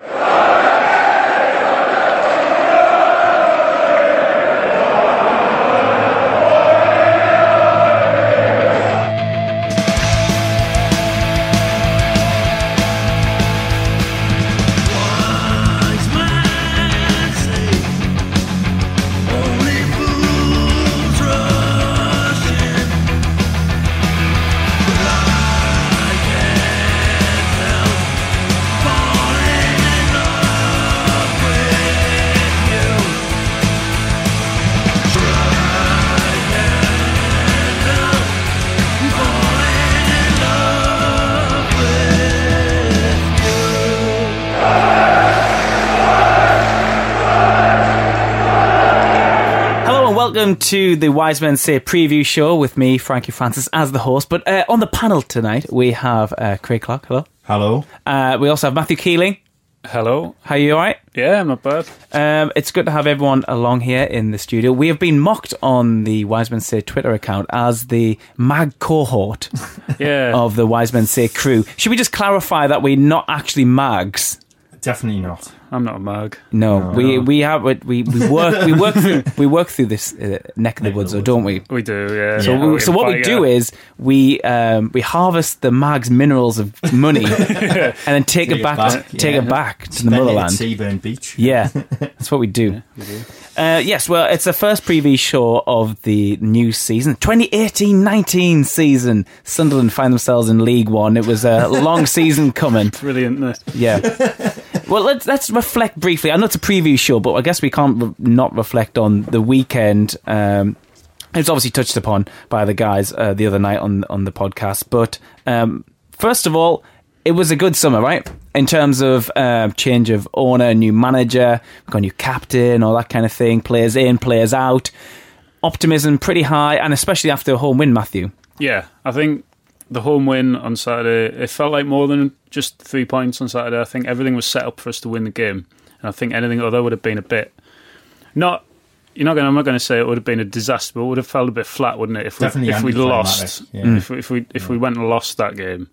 Hello welcome to the Wise Men Say preview show with me, Frankie Francis, as the host. But uh, on the panel tonight, we have uh, Craig Clark. Hello. Hello. Uh, we also have Matthew Keeling. Hello. How are you? All right? Yeah, I'm not bad. Um, it's good to have everyone along here in the studio. We have been mocked on the Wise Men Say Twitter account as the mag cohort Yeah. of the Wise Men Say crew. Should we just clarify that we're not actually mags? Definitely not. I'm not a mug. No, we we have we we work we work through, we work through this uh, neck of the woods, or don't we? We do, yeah. So, we, so what we do is we um, we harvest the mag's minerals of money and then take, it back, take yeah. it back to the Spend it at motherland. Seaburn Beach. Yeah, that's what we do. Uh, yes, well, it's the first preview show of the new season, 2018-19 season. Sunderland find themselves in League One. It was a long season coming. brilliant. isn't? Yeah. Well, let's let's reflect briefly. I know it's a preview show, but I guess we can't re- not reflect on the weekend. Um, it was obviously touched upon by the guys uh, the other night on on the podcast. But um, first of all, it was a good summer, right? In terms of uh, change of owner, new manager, we've got a new captain, all that kind of thing. Players in, players out. Optimism pretty high, and especially after a home win, Matthew. Yeah, I think the home win on Saturday, it felt like more than just three points on Saturday. I think everything was set up for us to win the game. And I think anything other would have been a bit. Not. You're not going. I'm not going to say it would have been a disaster, but it would have felt a bit flat, wouldn't it? If we Definitely if we lost, yeah. if we, if we if we went and lost that game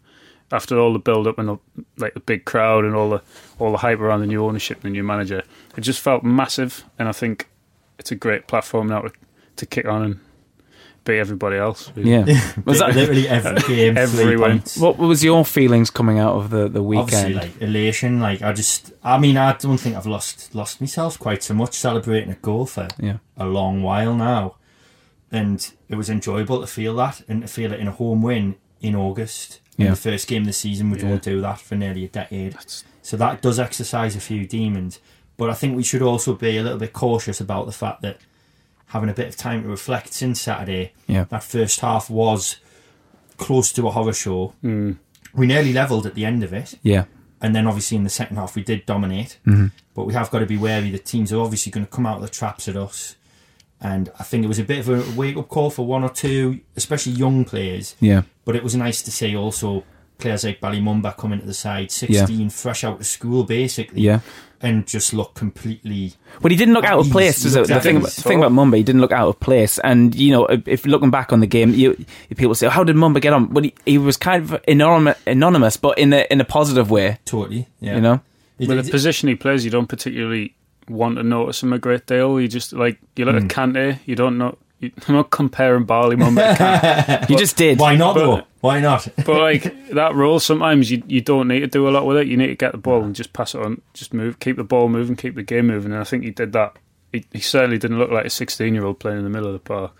after all the build up and the, like the big crowd and all the all the hype around the new ownership and the new manager, it just felt massive. And I think it's a great platform now to, to kick on and beat everybody else. Yeah. Was that, literally every game, Every three win. points. what was your feelings coming out of the, the Obviously, weekend? like elation. Like I just, I mean, I don't think I've lost lost myself quite so much celebrating a goal for Yeah. a long while now, and it was enjoyable to feel that and to feel it in a home win in August. In the first game of the season, we Yeah. don't do that for nearly a decade. So that does exercise a few demons. But I think we should also be a little bit cautious about the fact that having a bit of time to reflect since Saturday, Yeah. that first half was close to a horror show. Mm. We nearly levelled at the end of it. Yeah. And then obviously in the second half we did dominate. Mhm. But we have got to be wary that teams are obviously going to come out of the traps at us. And I think it was a bit of a wake up call for one or two, especially young players. Yeah. But it was nice to see also players like Bali Mumba coming to the side, 16, fresh out of school basically. Yeah. And just look completely. Well, he didn't look out of place. he is it? looked The thing, about, thing about Mumba, he didn't look out of place. And you know, if, if looking back on the game, you people say, "How did Mumba get on?" Well, he, he was kind of anonymous, anonymous, but in a in a positive way. Totally. Yeah. You know. It- With it- the position he plays, you don't particularly want to notice him a great deal. You just like you look Hmm. at Kante, you don't know. You, I'm not comparing Bali Mumba but, Kante, You just did. Why not but- though? Why not? but like that rule, sometimes you you don't need to do a lot with it. You need to get the ball and just pass it on, just move, keep the ball moving, keep the game moving. And I think he did that. He, he certainly didn't look like a 16 year old playing in the middle of the park.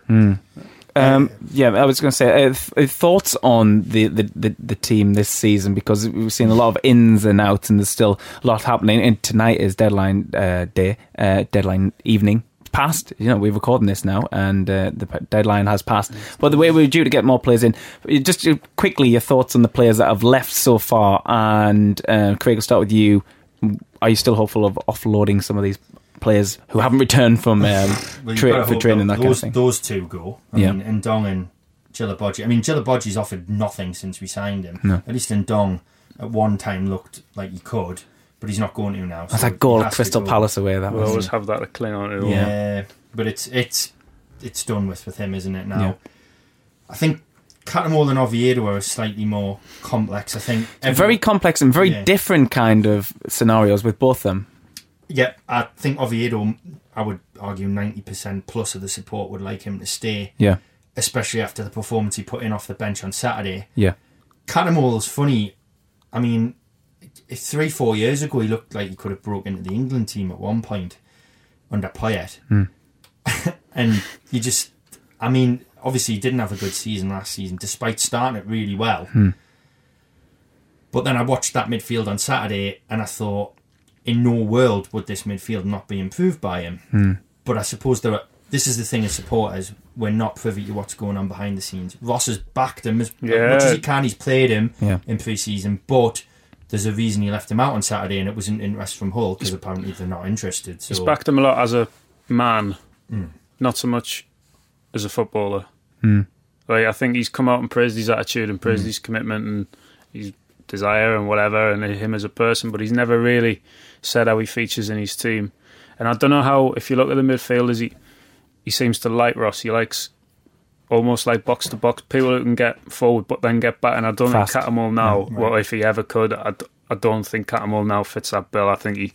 Um, yeah, I was going to say uh, th- uh, thoughts on the, the, the, the team this season because we've seen a lot of ins and outs, and there's still a lot happening. And tonight is deadline uh, day, uh, deadline evening, passed. You know, we're recording this now, and uh, the deadline has passed. But the way we're due to get more players in, just uh, quickly your thoughts on the players that have left so far. And uh, Craig, will start with you. Are you still hopeful of offloading some of these players who haven't returned from um, Well, tra- for training that that kind of those, thing? Those two go. I Yeah. mean, Ndong and Djilobodji. I mean, Djilobodji's offered nothing since we signed him. No. At least Ndong at one time looked like he could, but he's not going to now. That's so that goal he at has to Crystal go. Palace away. That We'll was. always have that to cling on to. Yeah. but it's it's it's done with with him, isn't it? Now, Yeah. I think Cattermole and Oviedo are slightly more complex. I think every- very complex and very Yeah. different kind of scenarios with both them. Yeah, I think Oviedo. I would argue ninety percent plus of the support would like him to stay, Yeah, especially after the performance he put in off the bench on Saturday. yeah, Cattermole's funny. I mean, if three, four years ago, he looked like he could have broke into the England team at one point under Payet. Hmm. and you just, I mean, obviously he didn't have a good season last season, despite starting it really well. Hmm. But then I watched that midfield on Saturday and I thought, in no world would this midfield not be improved by him. Hmm. But I suppose there are, this is the thing as supporters, we're not privy to what's going on behind the scenes. Ross has backed him as Yeah. much as he can. He's played him Yeah. in pre-season, but there's a reason he left him out on Saturday, and it wasn't interest from Hull because apparently they're not interested. So He's backed him a lot as a man, Hmm. not so much as a footballer. Like I think he's come out and praised his attitude and praised his commitment and his desire and whatever, and him as a person. But he's never really said how he features in his team. And I don't know how. If you look at the midfielders, he he seems to like Ross. He likes almost like box to box people who can get forward but then get back. And I don't Fast. think Cattermole now. Well, if he ever could, I, d- I don't think Cattermole now fits that bill. I think he.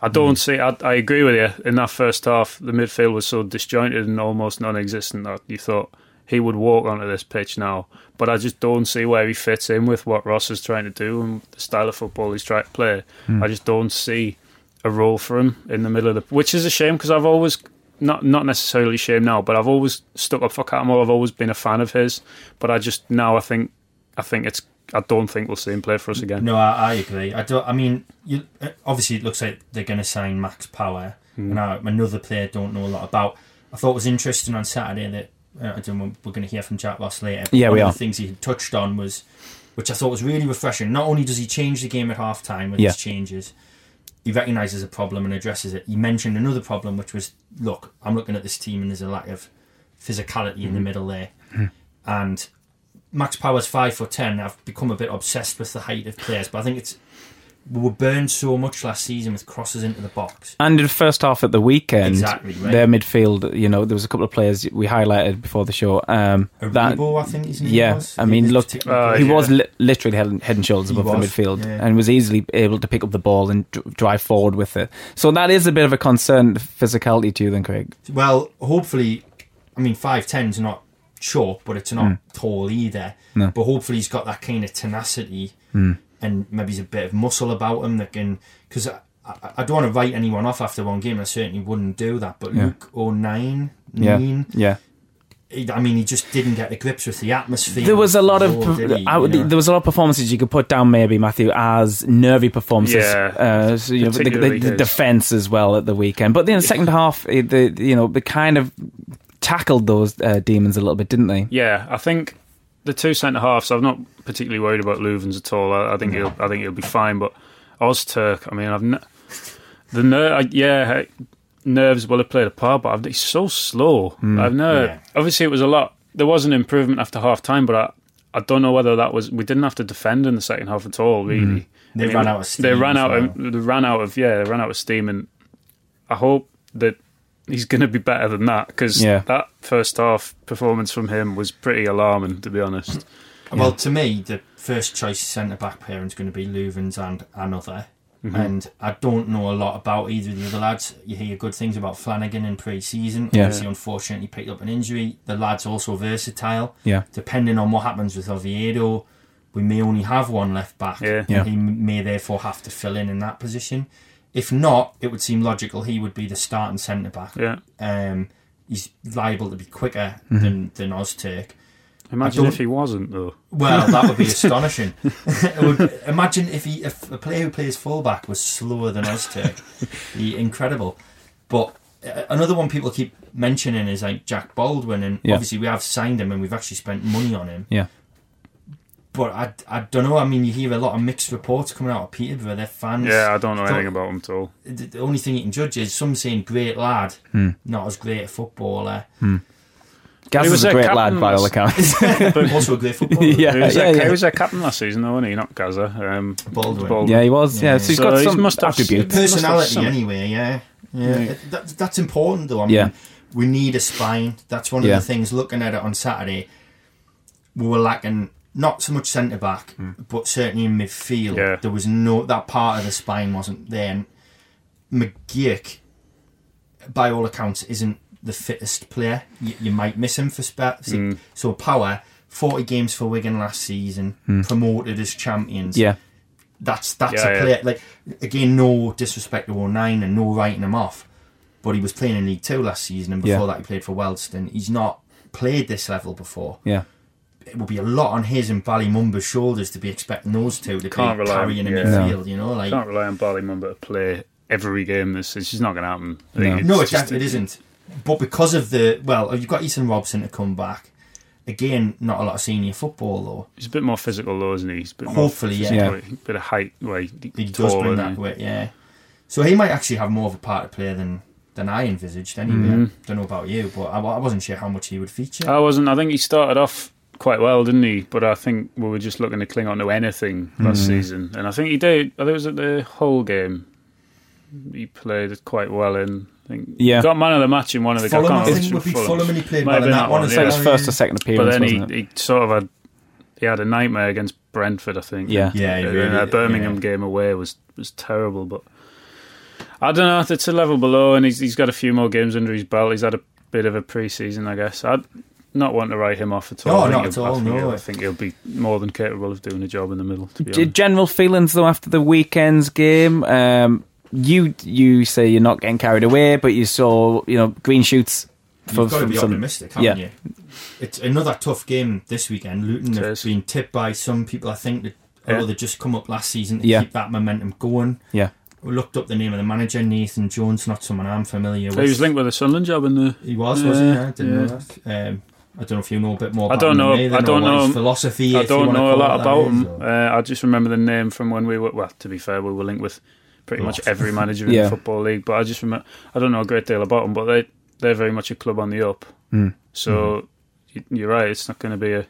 I don't hmm. see. I, I agree with you. In that first half, the midfield was so disjointed and almost non-existent that you thought he would walk onto this pitch now. But I just don't see where he fits in with what Ross is trying to do and the style of football he's trying to play. Hmm. I just don't see a role for him in the middle of the, which is a shame because I've always not not necessarily shame now, but I've always stuck up for Cattermole. I've always been a fan of his, but I just now I think I think it's I don't think we'll see him play for us again. No, I, I agree. I don't. I mean, you, uh, obviously it looks like they're going to sign Max Power, and I, another player I don't know a lot about. I thought it was interesting on Saturday that uh, I don't know. We're going to hear from Jack Ross later. but Yeah, one we of are. the things he had touched on was, which I thought was really refreshing. Not only does he change the game at half time with Yeah. his changes, he recognises a problem and addresses it. He mentioned another problem, which was, look, I'm looking at this team and there's a lack of physicality in the mm. middle there, hmm. and Max Power's five foot ten. I've become a bit obsessed with the height of players, but I think it's we were burned so much last season with crosses into the box. And in the first half at the weekend, Exactly, right. their midfield, you know, there was a couple of players we highlighted before the show. Um, that, Aribo, I think his name yeah, was. I mean, look, Uh, he yeah. was li- literally head, head and shoulders above was, the midfield yeah. and was easily able to pick up the ball and dr- drive forward with it. So that is a bit of a concern, the physicality to you, then, Craig. Well, hopefully, I mean, five ten's not short, but it's not tall either. No. But hopefully, he's got that kind of tenacity and maybe he's a bit of muscle about him that can. Because I, I, I don't want to write anyone off after one game. I certainly wouldn't do that. But Yeah. Luke O'Nien, Yeah, Nine, yeah. he- I mean, he just didn't get the grips with the atmosphere. There was a lot of before, did he? I would- You know? there was a lot of performances you could put down maybe Matthew as nervy performances. Yeah, uh, so, you know, the, the, the defense as well at the weekend. But in the second half, the you know they kind of tackled those uh, demons a little bit, didn't they? Yeah, I think the two centre halves. I'm not particularly worried about Loovens at all. I, I think he'll. I think he'll be fine. But Ozturk. I mean, I've ne- the ner- Yeah, nerves will have played a part, but I've, he's so slow. Hmm. I've never. Yeah. Obviously, it was a lot. There was an improvement after half time, but I. I don't know whether that was. We didn't have to defend in the second half at all. Really, hmm. They I mean, ran out of steam They ran out. well. Of, they ran out of. Yeah, they ran out of steam, and I hope that he's going to be better than that because Yeah. that first half performance from him was pretty alarming, to be honest. Well, to me, the first choice centre back pairing is going to be Loovens and another. Mm-hmm. And I don't know a lot about either of the other lads. You hear good things about Flanagan in pre season. Yeah. Obviously, unfortunately, picked up an injury. The lad's also versatile. Yeah. Depending on what happens with Oviedo, we may only have one left back. Yeah. Yeah. He may therefore have to fill in in that position. If not, it would seem logical he would be the starting centre back. Yeah. Um, he's liable to be quicker Mm-hmm. than, than Ozturk. Imagine don't- if he wasn't, though. Well, that would be astonishing. It would, imagine if he, if a player who plays fullback was slower than Ozturk. Be incredible. But uh, another one people keep mentioning is like Jack Baldwin, and Yeah. obviously we have signed him and we've actually spent money on him. Yeah. But I, I don't know. I mean, you hear a lot of mixed reports coming out of Peterborough. Their fans. Yeah, I don't know anything about them at all. The, the only thing you can judge is some saying great lad, Hmm. not as great a footballer, Gaz He is was a a great lad by all accounts. but also a great footballer. Yeah. He was, their, yeah. he was their captain last season, though, wasn't he? Not Gaza. Um, Baldwin. yeah, he was. Yeah, so he's So got he some must have- attributes. Must personality some- anyway. Yeah, yeah. That, that's important though. I mean, Yeah. we need a spine. That's one of Yeah. the things. Looking at it on Saturday, we were lacking not so much centre back, mm. but certainly in midfield. Yeah. There was no that part of the spine wasn't there. And McGeouch, by all accounts, isn't the fittest player. You, you might miss him for spa- mm. So power. 40 games for Wigan last season, mm. promoted as champions Yeah, that's that's Yeah, a yeah. player. Like again, no disrespect to 09 and no writing him off, but he was playing in League Two last season, and before Yeah. that he played for Wellston. He's not played this level before. yeah. It will be a lot on his and Bali Mumba's shoulders to be expecting those two to Can't be rely on- carrying in midfield. You know, like Can't rely on Bali Mumba to play every game. This it's just not going to happen. No. think no, it's just, it isn't. But because of the well, you've got Ethan Robson to come back. Again, not a lot of senior football though. He's a bit more physical, though, isn't he? He's a bit more Hopefully, yeah. bit of height. Well, he, He does taller bring that he- to yeah. So he might actually have more of a part to play than than I envisaged. Anyway, Mm-hmm. don't know about you, but I, I wasn't sure how much he would feature. I wasn't. I think he started off quite well, didn't he? But I think we were just looking to cling on to anything last hmm. season, and I think he did. I think it was at the whole game. He played quite well in. I think Yeah. got man of the match in one of the. Fulham, I can't remember think, would be Fulham. Fulham, and he played Might well in been that one. one, So yeah. his well, first or second appearance. But then wasn't he, it? he sort of had he had a nightmare against Brentford, I think. Yeah. Yeah, he And really that Birmingham yeah. game away was was terrible, but I don't know. It's a level below, and he's he's got a few more games under his belt. He's had a bit of a pre-season, I guess. I'd not want to write him off at all. No, I think not he'll- at all, I think, no. I think he'll be more than capable of doing a job in the middle. To be G- honest. General feelings though after the weekend's game. Um, you you say you're not getting carried away, but you saw you know green shoots for, You've got to be some. optimistic, haven't yeah. you? It's another tough game this weekend. Luton It have is. been tipped by some people. I think that Yeah. although they just come up last season to Yeah. keep that momentum going. Yeah, We looked up the name of the manager, Nathan Jones, not someone I'm familiar with. he was linked with a Sunderland job in the. He was, wasn't he? I didn't know that. Um, I don't know if you know a bit more. I don't know- I don't know- his philosophy. I don't know a lot about is, him. or- Uh, I just remember the name from when we were. Well, to be fair, we were linked with pretty much every manager in Yeah. the football league. But I just remember. I don't know a great deal about them, but they they're very much a club on the up. Hmm. So y you're right. It's not going to be a.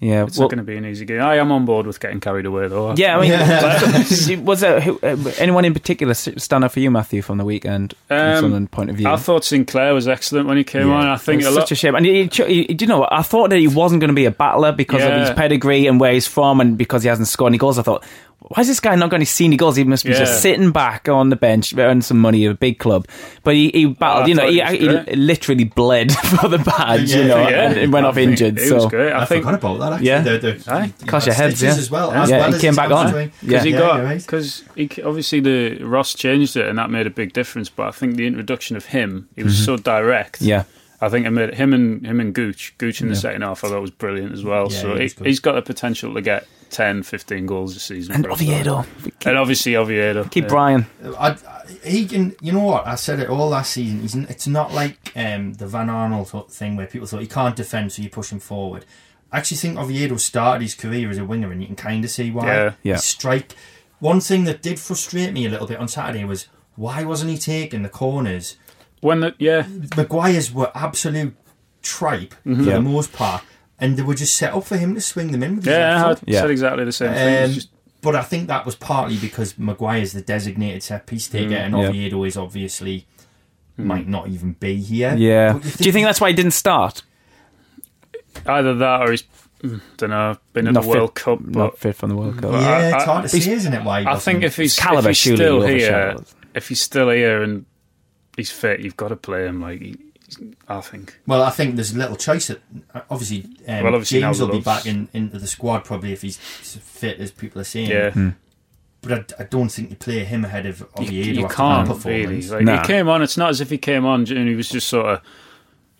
yeah. It's well, not going to be an easy game. I am on board with getting carried away though. yeah, I mean, was there who, uh, anyone in particular s- stand out for you, Matthew, from the weekend from Um, point of view? I thought Sinclair was excellent when he came Yeah. on. I think It's a such lot. a shame. And he, he, he- you know? I thought that he wasn't going to be a battler because of his pedigree and where he's from and because he hasn't scored any goals. I thought, why is this guy not got any senior goals? He must be Yeah. just sitting back on the bench, earning some money at a big club. But he, he battled, I you know, he, he he literally bled for the badge, you Yeah, know, yeah. and, and went I off think injured. He so was great. I, I, think forgot about that. Actually, Yeah. the, the, Aye. you Cross had your heads, stitches yeah. as well. Yeah. As Yeah, well he as came back on. because he Yeah, got you're right. because obviously the Ross changed it and that made a big difference. But I think the introduction of him, he was so direct. Mm-hmm. yeah. I think it made him and him and Gooch, Gooch in the Yeah. second half, I thought was brilliant as well. Yeah, so yeah, he, he's got the potential to get 10, 15 goals this season. And for us. Oviedo. and obviously Oviedo. Keep yeah. Brian. I, I, he can. You know what? I said it all last season. He's. It's not like um, the Van Arnold thing where people thought he can't defend, so you push him forward. I actually think Oviedo started his career as a winger, and you can kind of see why. Yeah. Yeah. His strike. One thing that did frustrate me a little bit on Saturday was why wasn't he taking the corners? When the yeah, Maguire's were absolute tripe for Yeah. the most part, and they were just set up for him to swing them in with his yeah, I left. Yeah. said exactly the same thing. Um, just, but I think that was partly because Maguire's the designated set piece taker, mm, and yeah. Oviedo is obviously mm. might not even be here. Yeah. But Do you think that's why he didn't start? either that or he's mm, don't know been in Not the World fit, Cup. Not But fit from the World Cup. Yeah, I- it's I- hard to he's- say, isn't it? Why? I think if he's, calibre if he's still here, if he's still here and he's fit, you've got to play him. Like he, I think. well, I think there's little choice. That, obviously, um, Well, obviously James will be Love's- back in, into the squad probably if he's fit as people are saying. Yeah. Hmm. But I, I don't think you play him ahead of You, Oviedo you after can't that really. performance. Like, Nah. He came on. It's not as if he came on and he was just sort of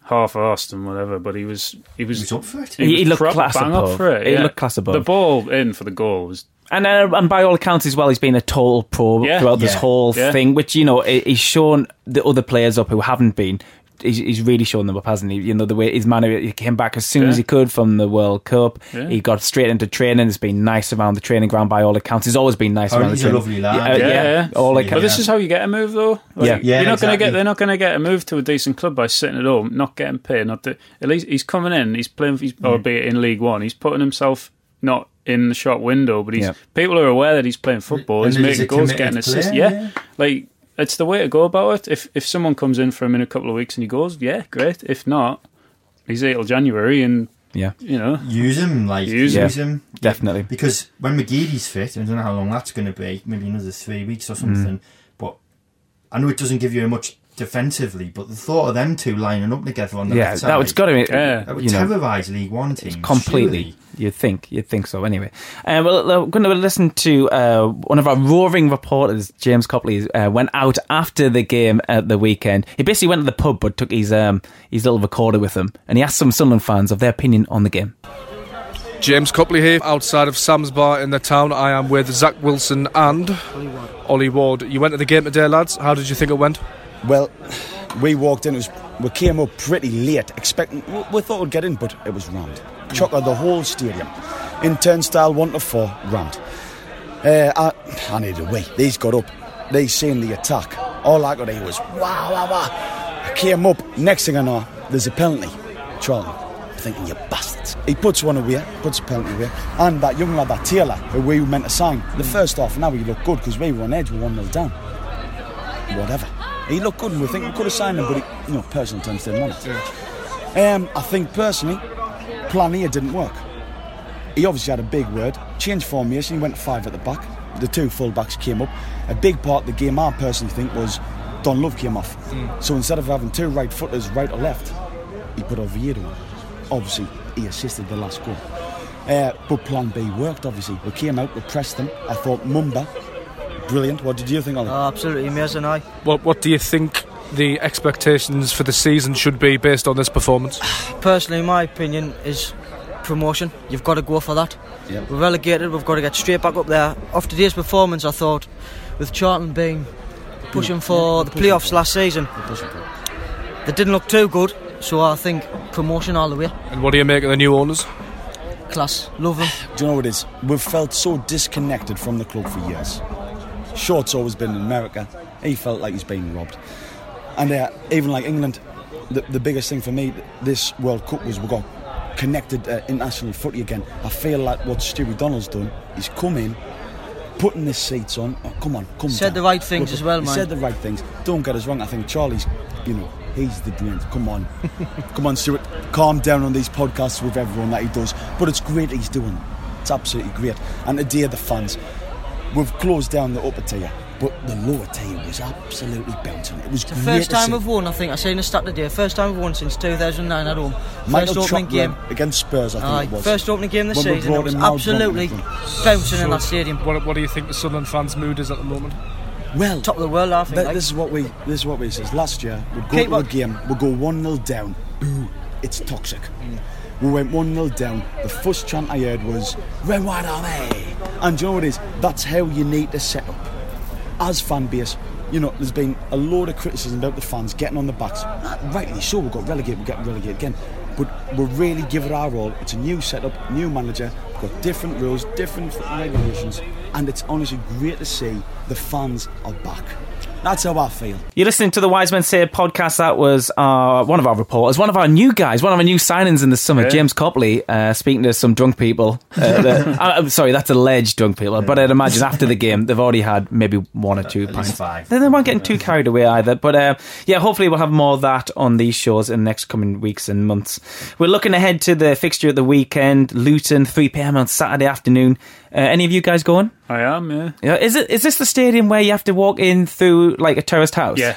half-assed and whatever. But he was. He was. He was up for it. He- he was looked class above. up for it. He yeah. looked class above. The ball in for the goal was And uh, and by all accounts as well, he's been a total pro Yeah. throughout this Yeah. whole Yeah. thing. Which you know, he- he's shown the other players up who haven't been. He's, he's really shown them up, hasn't he? You know the way his manner. He came back as soon as he could from the World Cup. Yeah. He got straight into training. He's been nice around the training ground by all accounts. He's always been nice Oh, around the a training. lovely lad. Yeah, uh, Yeah, yeah, yeah. all Yeah. accounts. But this is how you get a move, though. Like, Yeah. Yeah, you're not going to exactly. get. They're not going to get a move to a decent club by sitting at home, not getting paid. Not to, at least he's coming in. He's playing. He's Mm. albeit in League One. He's putting himself not in the shop window, but he's Yeah. people are aware that he's playing football. And he's making goals, getting assists. Yeah. yeah. like it's the way to go about it. If if someone comes in for him in a couple of weeks and he goes, yeah, great. If not, he's eight till January, and yeah, you know, Use him, like Use use, him. him, definitely. Because when McGeady's fit, I don't know how long that's going to be, maybe another three weeks or something. Mm. But I know it doesn't give you much defensively, but the thought of them two lining up together on the Yeah, left that would got to be. Yeah. that would you know, terrorise League One teams completely. surely. You'd think, you'd think so. Anyway, uh, well, we're going to listen to uh, one of our roaring reporters, James Copley, uh, went out after the game at the weekend. He basically went to the pub, but took his um, his little recorder with him, and he asked some Sunderland fans of their opinion on the game. James Copley here, outside of Sam's Bar in the town. I am with Zach Wilson and Ollie Ward. You went to the game today, lads. How did you think it went? Well, we walked in. It was, we came up pretty late, expecting. We, we thought we'd get in, but it was rammed. Chocker the whole stadium. In turnstile one to four, rammed. Uh, I, I needed a wee. These got up. They seen the attack. All I could hear was wow, wow, wow. I came up. Next thing I know, there's a penalty. Charlie. I'm thinking, you bastards. He puts one away, puts a penalty away. And that young lad, that Taylor, who we were meant to sign, the first half an hour he looked good because we were on edge, we were 1 0 down whatever. He looked good and we think we could have signed him, but he, you know, personal terms didn't want it. Um, I think personally, plan A didn't work. He obviously had a big word, changed formation, he went five at the back. The two full backs came up. A big part of the game, I personally think, was Don Love came off. So instead of having two right footers, right or left, he put Oviedo on. Obviously, he assisted the last goal. Uh, but plan B worked, obviously. We came out, we pressed them. I thought Mumba, brilliant. What did you think, Ollie? Oh, absolutely amazing, I. What What do you think the expectations for the season should be based on this performance? Personally, my opinion is promotion. You've got to go for that. Yep. We're relegated, we've got to get straight back up there. After today's performance, I thought, with Charlton being pushing for the playoffs last season, they didn't look too good, so I think promotion all the way. And what do you make of the new owners? Class, love them. Do you know what it is? We've felt so disconnected from the club for years. Short's always been in America. He felt like he's been robbed. And uh, even like England, the, the biggest thing for me this World Cup was we got connected uh, international footy again. I feel like what Stewie Donald's done, he's come in, putting the seats on. Oh, come on, come on. Said down. the right things But- as well, man. said the right things. Don't get us wrong. I think Charlie's, you know, he's the dream. Come on, come on, Stuart. Calm down on these podcasts with everyone that he does. But it's great he's doing. It's absolutely great. And today the fans, we've closed down the upper tier, but the lower tier was absolutely bouncing. It was The great first time see. we've won, I think. I seen the stat today. First time we've won since 2009 at home. Michael first opening Chopra game. against Spurs. I think Aye, it was. first opening game of the When we season. It was absolutely Drummond. bouncing in that stadium. What, what do you think the Sunderland fans' mood is at the moment? Well, Top of the world, I think. Th- like. this is what we this is what we says. Last year we'd go Keep to a game, we'd go one 0 down. Boo! It's toxic. Mm. We went one 0 down. The first chant I heard was "Red White Army," and you know what it is? That's how you need to set up as fan base. You know, there's been a load of criticism about the fans getting on the backs. Rightly so, we got relegated, we're getting relegated again. But we're really giving it our all. It's a new setup, new manager, we've got different rules, different regulations, and it's honestly great to see the fans are back. That's how I feel. You're listening to the Wise Men Say podcast. That was uh, one of our reporters, one of our new guys, one of our new signings in the summer, Yeah. James Copley, uh, speaking to some drunk people. Uh, the- I- I'm sorry, that's alleged drunk people, but I'd imagine after the game they've already had maybe one or two At least pints. five. They, they weren't getting too carried away either. But uh, yeah, hopefully we'll have more of that on these shows in the next coming weeks and months. We're looking ahead to the fixture at the weekend, Luton, 3 p.m. on Saturday afternoon. Uh, any of you guys going? I am, yeah. Yeah, is it is this the stadium where you have to walk in through like a terraced house? Yeah.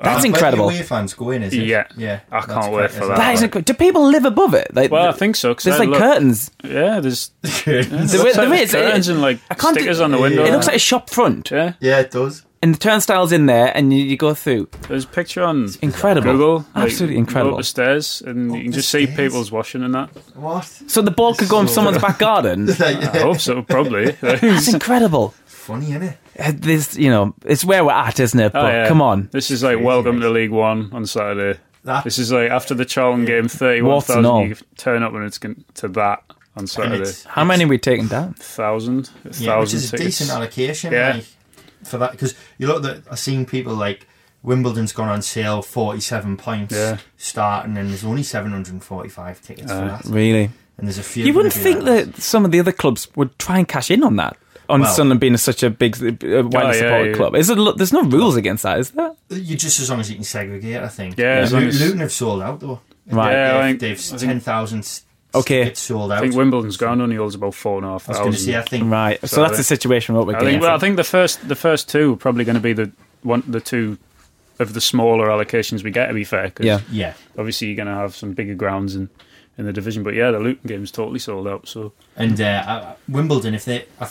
That's Where incredible. the away fans go in, is it? Yeah. yeah. I can't wait for that. That it? is incredible. Do people live above it? Like, Well, I think so. Cause there's I like look- curtains. Yeah, there's There, there is. curtains and like I can't stickers do- on the window. It looks like a shop front. Yeah. yeah, it does. And the turnstiles in there, and you, you go through. There's a picture on Incredible. Google. like, Absolutely go incredible. Up the stairs, and you can the just see people's washing and that. What? So the ball could go in So- someone's back garden. I hope so, probably. That's incredible. Funny, isn't it? Uh, This, you know, it's where we're at, isn't it? But Oh, yeah. come on, This is like welcome to League One on Saturday. That This is like after the Charlton game, Warts and thirty-one all. You turn up and it's gon- to that on Saturday. it's- how many are we taking down? Thousand, a Yeah, which thousand is a tickets. decent allocation Yeah. like, for that because you look at I've seen people like Wimbledon's gone on sale forty seven points Yeah. starting and there's only seven hundred and forty five tickets for that Really? and there's a few You wouldn't think like that some of the other clubs would try and cash in on that. On Well- Sunderland being such a big, uh, widely Oh, yeah, supported yeah. club, is it? There's no rules against that, is there? you just as long as you can segregate I think Yeah, as long as- Luton have sold out though Right. Yeah, they've, think- they've I think- ten thousand Okay. tickets sold out I think Wimbledon's gone only holds about four and a half I was going to thousand. say I think Right. So, So that's the situation what we're I getting. think. Well, I think the first the first two are probably going to be the one the two of the smaller allocations we get. To be fair, 'cause Yeah. yeah obviously you're going to have some bigger grounds in in the division. But yeah, the Luton game's totally sold out. So and uh, uh, Wimbledon if they I,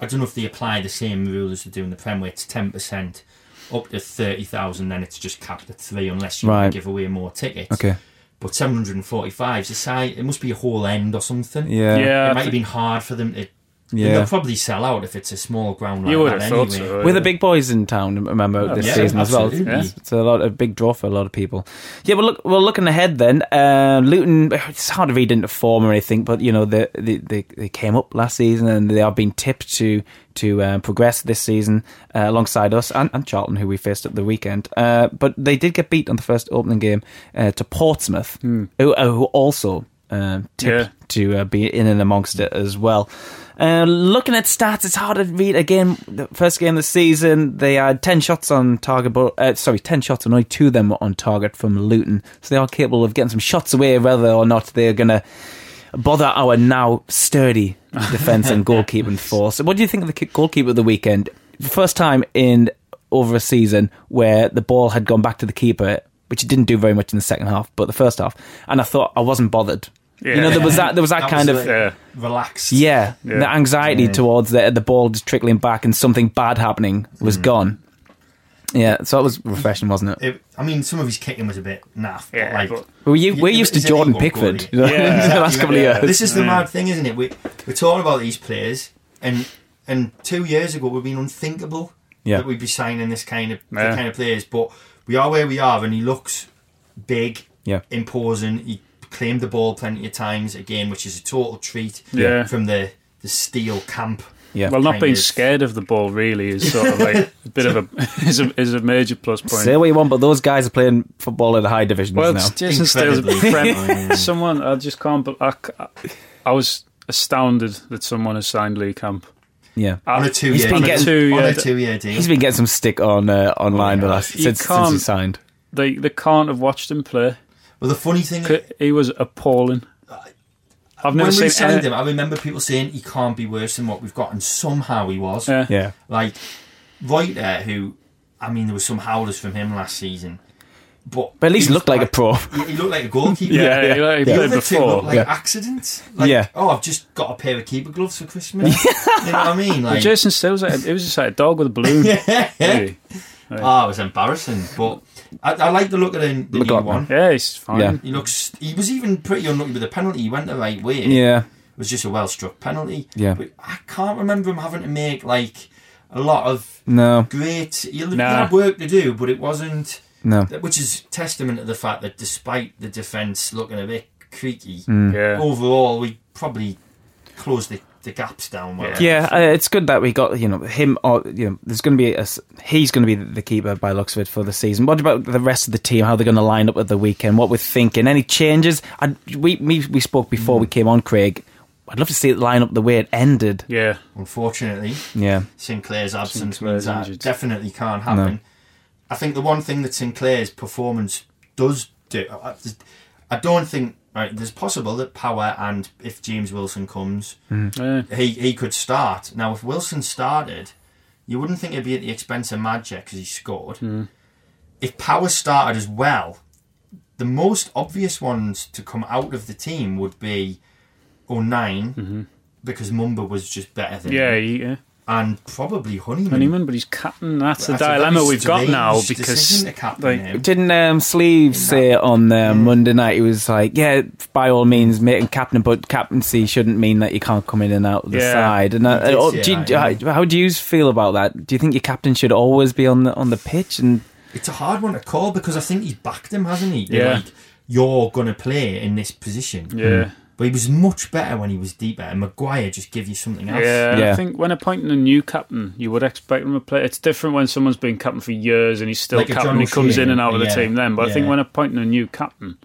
I don't know if they apply the same rule as they do in the Premier. where it's ten percent up to thirty thousand then it's just capped at three unless you Right. give away more tickets okay. But 745 is a side. It must be a whole end or something. Yeah. Yeah, it might have been hard for them to. Yeah. They'll probably sell out if it's a small ground like you would that have thought anyway. so. We're the big boys in town. Remember this yeah, season as well. absolutely. It's, it's a lot, a big draw for a lot of people. Yeah, but look, we're looking ahead then. Uh, Luton, it's hard to read into form or anything, but you know they they, they, they came up last season and they are being tipped to to uh, progress this season uh, alongside us and, and Charlton, who we faced at the weekend. Uh, but they did get beat on the first opening game uh, to Portsmouth, who, uh, who also uh, tipped Yeah. to uh, be in and amongst it as well. Uh, looking at stats, it's hard to read. Again, the first game of the season, they had 10 shots on target, but, uh, sorry, 10 shots and only two of them were on target from Luton. So they are capable of getting some shots away, whether or not they're going to bother our now sturdy defence and goalkeeping force. What do you think of the goalkeeper of the weekend? The first time in over a season where the ball had gone back to the keeper, which it didn't do very much in the second half, but the first half. And I thought I wasn't bothered. You know, there was that. There was that, That kind was of like Yeah. relaxed. yeah, Yeah. the anxiety Yeah. towards the the ball just trickling back and something bad happening was mm. gone. Yeah, so it was refreshing, wasn't it? It, I mean, some of his kicking was a bit naff. Yeah, like, but- We're, you- we're used to Jordan Pickford you know, Yeah, the last couple of years. This is the mm. mad thing, isn't it? We, we're talking about these players, and and two years ago would have been unthinkable Yeah. that we'd be signing this kind of Yeah. kind of players. But we are where we are, and he looks big, Yeah. imposing. He claimed the ball plenty of times again, which is a total treat. Yeah. from the the steel camp. Yeah. Well, not being of- scared of the ball really is sort of like a bit of a is a is a major plus point. Say what you want, but those guys are playing football at the high divisions Well, now. it's Jason Steele's Incredibly. friend. Someone I just can't. bel I, c- I was astounded that someone has signed Lee Camp. Yeah, On a two He's year been getting- Two, on a two year deal. he's been getting some stick on uh, online Oh, the yeah. last since, since he can't- signed. They they can't have watched him play. Well, the funny thing, he was appalling. I've never when we seen signed him, I remember people saying he can't be worse than what we've got, and somehow he was. Yeah. Yeah, Like right there, who, I mean, there was some howlers from him last season, but but at least he he looked like a pro. He, he looked like a goalkeeper. Yeah, yeah, he, like, he The played other two before. looked like Yeah. accidents. Like, Yeah. oh, I've just got a pair of keeper gloves for Christmas. you know what I mean? Well, Like, Jason Steele was like, it was just like a dog with a balloon. yeah. Really. Oh, it was embarrassing. But I, I like the look of the, the new one. Yeah, he's fine. Yeah. He looks. He was even pretty unlucky with the penalty. He went the right way. Yeah, It was just a well struck penalty. Yeah. But I can't remember him having to make like a lot of no, great. He he Nah. had work to do, but it wasn't. no. Which is testament to the fact that despite the defence looking a bit creaky, Mm. Yeah. overall we probably closed the, the gaps down well. Yeah, uh, it's good that we got you know him. Or you know, there's going to be a, s- he's going to be the keeper by looks of it for the season. What about the rest of the team? How they're going to line up at the weekend? What we're thinking? Any changes? I, we we we spoke before we came on, Craig. I'd love to see it line up the way it ended. Yeah. Unfortunately, Yeah, Sinclair's absence Sinclair's means that injured. definitely can't happen. I think the one thing that Sinclair's performance does do, I, I don't think right. There's possible that Power and if James Wilson comes, mm. Yeah. he he could start. Now, if Wilson started, you wouldn't think it'd be at the expense of Maja because he scored. Mm. If Power started as well, the most obvious ones to come out of the team would be or 9 mm-hmm. because Mumba was just better than Yeah, him. he, yeah. And probably Honeyman. Honeyman, but he's captain. That's the That's a very dilemma we've got now because captain like, him. Didn't um, Sleeve say on uh, Monday night? He was like, "Yeah, by all means, make him captain, but captaincy shouldn't mean that you can't come in and out of the Yeah. side." And uh, uh, say do you- that, yeah. how, how do you feel about that? Do you think your captain should always be on the on the pitch? And It's a hard one to call because I think he's backed him, hasn't he? Yeah. Like, you're going to play in this position. yeah. But he was much better when he was deeper, and Maguire just give you something else. Yeah, Yeah. I think when appointing a new captain, you would expect him to play. It's different when someone's been captain for years and he's still Like captain. John He comes O'Shea, in and out of the yeah, team then. But I think when appointing a new captain,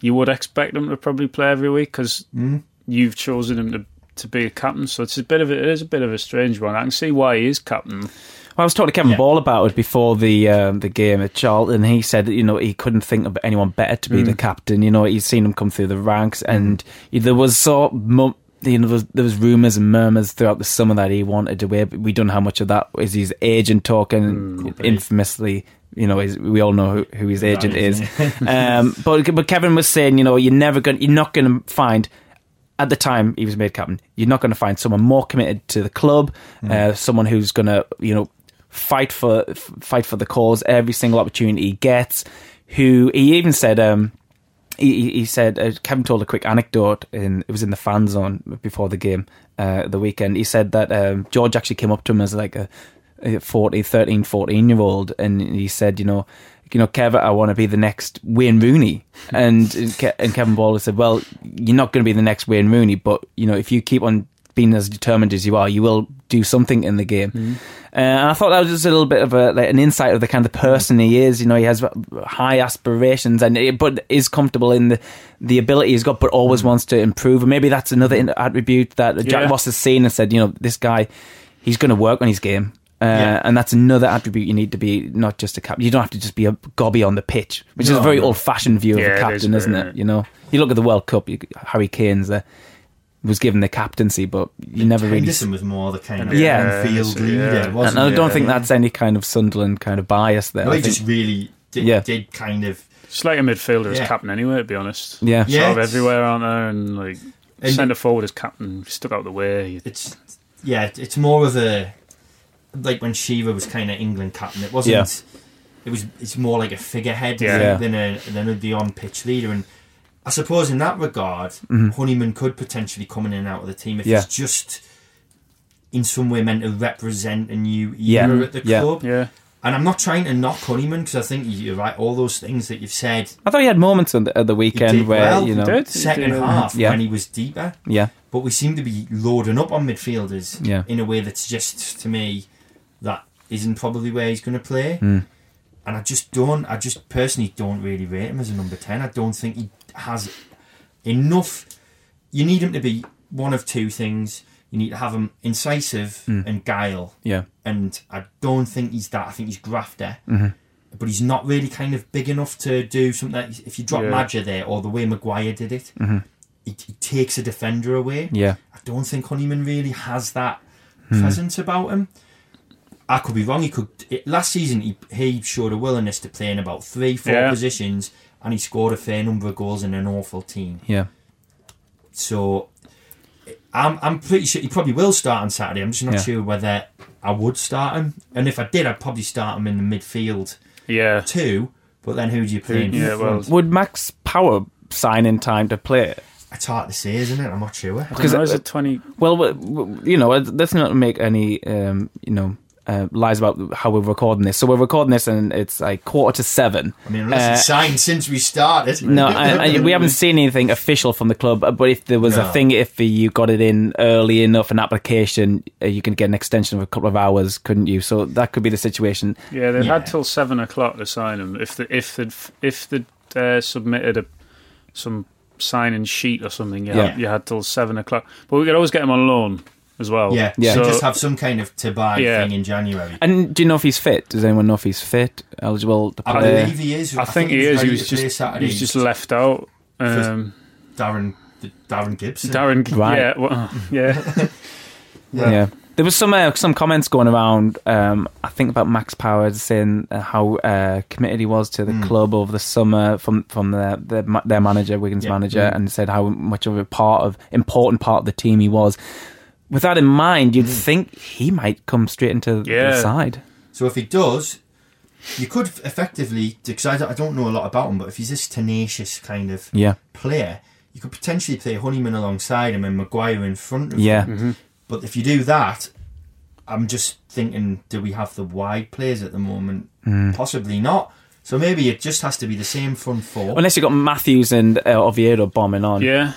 you would expect them to probably play every week because Mm. you've chosen him to to be a captain. So it's a bit of a, it is a bit of a strange one. I can see why he is captain. I was talking to Kevin Yeah. Ball about it before the um, the game at Charlton. He said, you know, he couldn't think of anyone better to be Mm. the captain. You know, he's seen him come through the ranks, and there was so mu- you know there was, was rumors and murmurs throughout the summer that he wanted to wear. But we don't know how much of that is his agent talking infamously. You know, his, we all know who, who his agent is, um, but but Kevin was saying, you know, you're never going, you're not going to find at the time he was made captain, you're not going to find someone more committed to the club, uh, someone who's going to, you know, fight for fight for the cause every single opportunity he gets. Who he even said, um, he, he- said, uh, Kevin told a quick anecdote in it was in the fan zone before the game, uh, the weekend. He said that um, George actually came up to him as like a, a 40, 13, 14 year old, and he said, you know. You know, Kev, I want to be the next Wayne Rooney, and and Kevin Baller said, "Well, you're not going to be the next Wayne Rooney, but you know, if you keep on being as determined as you are, you will do something in the game." Uh, and I thought that was just a little bit of a like an insight of the kind of person he is. You know, he has high aspirations, and it, but is comfortable in the the ability he's got, but always wants to improve. And maybe that's another in- attribute that Jack Yeah. Ross has seen and said, you know, this guy, he's going to work on his game. Uh, Yeah. And that's another attribute you need to be not just a captain. You don't have to just be a gobby on the pitch, which is a very no. old-fashioned view Yeah, of a captain, very, isn't it? You know, you look at the World Cup. You, Harry Kane's uh, was given the captaincy, but you never really. Henderson was more the kind of Yeah. field Yeah, leader, yeah. wasn't And I don't think that's any kind of Sunderland kind of bias there. No, I he think- just really did, Yeah. did kind of. It's like a midfielder as Yeah. captain anyway. To be honest, yeah, Yeah. sort of everywhere, aren't there? And like And- centre forward as captain, stuck out the way. It's yeah, it's more of a like when Shearer was kind of England captain. It wasn't. Yeah. It was. It's more like a figurehead Yeah. Yeah. than a than a, the on pitch leader. And I suppose in that regard, Honeyman could potentially come in and out of the team if Mm-hmm. Yeah. he's just in some way meant to represent a new Yeah. era at the Yeah. club. Yeah, And I'm not trying to knock Honeyman because I think you're right. All those things that you've said, I thought he had moments on the, at the weekend did where well. you He know, did. second did. half Yeah. when he was deeper. yeah, but we seem to be loading up on midfielders Yeah. in a way that suggests to me that isn't probably where he's going to play. Hmm. And I just don't, I just personally don't really rate him as a number 10. I don't think he has enough. You need him to be one of two things. You need to have him incisive Hmm. and guile. yeah, And I don't think he's that. I think he's grafter. Mm-hmm. But he's not really kind of big enough to do something that if you drop Yeah. Maja there or the way Maguire did it, he, he takes a defender away. Mm-hmm. yeah. I don't think Honeyman really has that presence about him. I could be wrong. He could. It, last season, he he showed a willingness to play in about three, four Yeah. positions, and he scored a fair number of goals in an awful team. Yeah. So, I'm I'm pretty sure he probably will start on Saturday. I'm just not Yeah. sure whether I would start him, and if I did, I'd probably start him in the midfield yeah. too. But then who do you play? in Yeah, well. Would Max Power sign in time to play? it's hard to say, isn't it? I'm not sure. Because Because uh, it twenty. Well, w- w- you know, let's not make any, um, you know, uh, lies about how we're recording this. So we're recording this, and it's like quarter to seven. I mean, unless it's signed since we started. No, and, and we haven't seen anything official from the club. uh, But if there was a thing, if you got it in early enough, an application, uh, you can get an extension of a couple of hours, couldn't you? So that could be the situation. Yeah, they Yeah. had till seven o'clock to sign him. If the if they if they uh, submitted a some signing sheet or something, yeah, Yeah. you had till seven o'clock. But we could always get him on loan as well. Yeah, Yeah. So So, just have some kind of to buy Yeah. thing in January. And do you know if he's fit? Does anyone know if he's fit, eligible to I play? believe he is. I, think, he is. He was just Saturday. he's just left out. Um, Darren Darren Gibson. Darren, Right. yeah, well, yeah, Yeah. There was some uh, some comments going around. Um, I think about Max Power saying uh, how uh, committed he was to the club over the summer from from their their, their manager, Wiggins Yeah. manager, and said how much of a part of important part of the team he was. With that in mind, you'd think he might come straight into the Yeah. side. So if he does, you could effectively, because I, don't- I don't know a lot about him, but if he's this tenacious kind of Yeah. player, you could potentially play Honeyman alongside him and Maguire in front of Yeah. him. But if you do that, I'm just thinking, do we have the wide players at the moment? Mm. Possibly not. So maybe it just has to be the same front four. Unless you've got Matthews and uh, Oviedo bombing on. Yeah.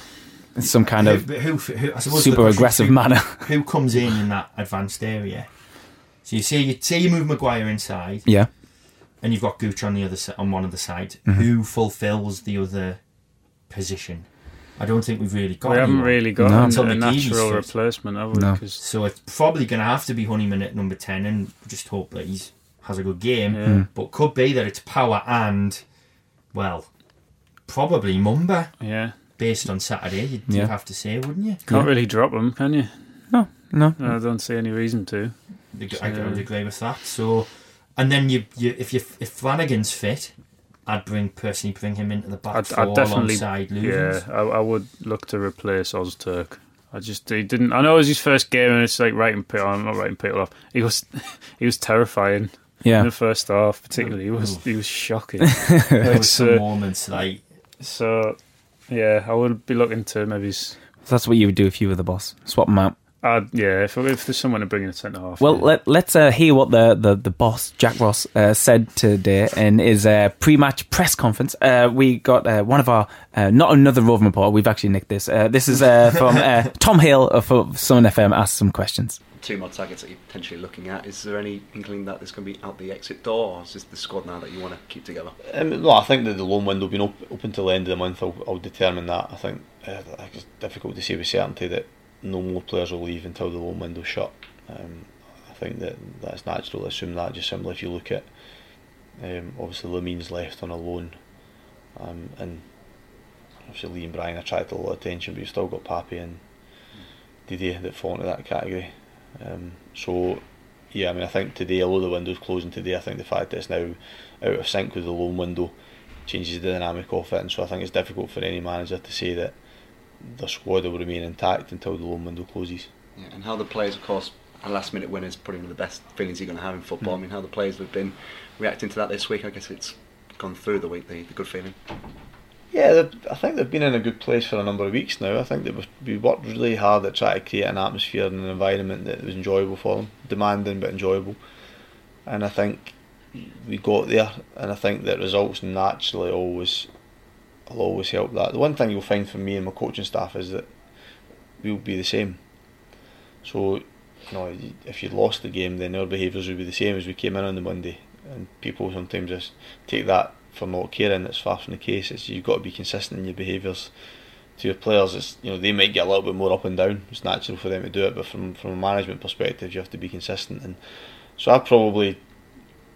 In Some kind of but who, who, super the question is aggressive who- manner. Who comes in in that advanced area? So you see, you say you move Maguire inside, Yeah. and you've got Gooch on the other si- on one of the sides. Mhm. Who fulfills the other position? I don't think we've really got. We haven't anyone. really got No. a, Until a McGee's natural replacement, have we? No. 'Cause- So it's probably going to have to be Honeyman at number ten, and just hope that he's has a good game. Yeah. Mm. But could be that it's Power and well, probably Mumba yeah. Based on Saturday. You'd, Yeah. you'd have to say, wouldn't you? Can't really drop them, can you? No, no. I don't see any reason to. I I would agree with that. So, and then you, you if you if Flanagan's fit, I'd bring personally bring him into the back I'd, four I'd definitely, alongside yeah, I, I would look to replace Ozturk. I just he didn't. I know it was his first game, and it's like writing people. I'm not writing people off. He was he was terrifying. Yeah. in the first half, particularly, he was he was shocking. There was some uh, moments like so, yeah, I would be looking to maybe. s- That's what you would do if you were the boss. Swap them out. I'd, yeah, if, if there's someone to bring in a centre half. Well, yeah. let, let's uh, hear what the, the, the boss, Jack Ross, uh, said today in his uh, pre match press conference. Uh, we got uh, one of our, uh, not another roving reporter, we've actually nicked this. Uh, this is uh, from uh, Tom Hill of for Sun FM, asked some questions. Two more targets that you're potentially looking at. Is there any inkling that there's going to be out the exit door, or is this the squad now that you want to keep together? Um, no, I think that the loan window being op- open till the end of the month will, will determine that. I think uh, it's difficult to say with certainty that no more players will leave until the loan window's shut. Um, I think that that's natural to assume that just simply if you look at um, obviously Lamine's left on a loan um, and obviously Lee and Brian attracted a lot of attention but you've still got Papi and Didier that fall into that category. Um, so yeah, I mean I think today although the window's closing today I think the fact that it's now out of sync with the loan window changes the dynamic of it and so I think it's difficult for any manager to say that the squad will remain intact until the loan window closes. Yeah, and how the players, of course, a last minute win is probably one of the best feelings you're going to have in football. I mean, how the players have been reacting to that this week. I guess it's gone through the week, the, the good feeling. Yeah, I think they've been in a good place for a number of weeks now. I think that we worked really hard at trying to create an atmosphere and an environment that was enjoyable for them, demanding but enjoyable. And I think we got there, and I think that results naturally always will always help that. The one thing you'll find from me and my coaching staff is that we'll be the same. So, you know, if you lost the game, then our behaviours would be the same as we came in on the Monday. And people sometimes just take that for not caring. It's far from the case. It's you've got to be consistent in your behaviours to your players. It's you know they might get a little bit more up and down. It's natural for them to do it, but from from a management perspective, you have to be consistent. And so I probably,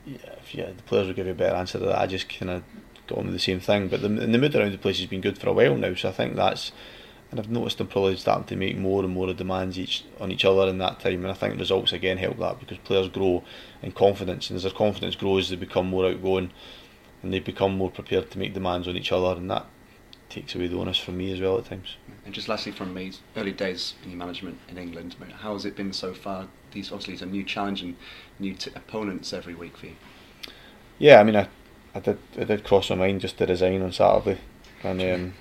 yeah, if yeah, the players will give you a better answer to that. I just kind of got on with the same thing. But the, the mood around the place has been good for a while now. So I think that's and I've noticed them probably starting to make more and more demands each on each other in that time, and I think results again help that because players grow in confidence, and as their confidence grows, they become more outgoing, and they become more prepared to make demands on each other, and that takes away the onus from me as well at times. And just lastly from me, early days in your management in England, how has it been so far? These obviously it's a new challenge and new t- opponents every week for you. Yeah, I mean, I, I did I did cross my mind just to resign on Saturday, and um,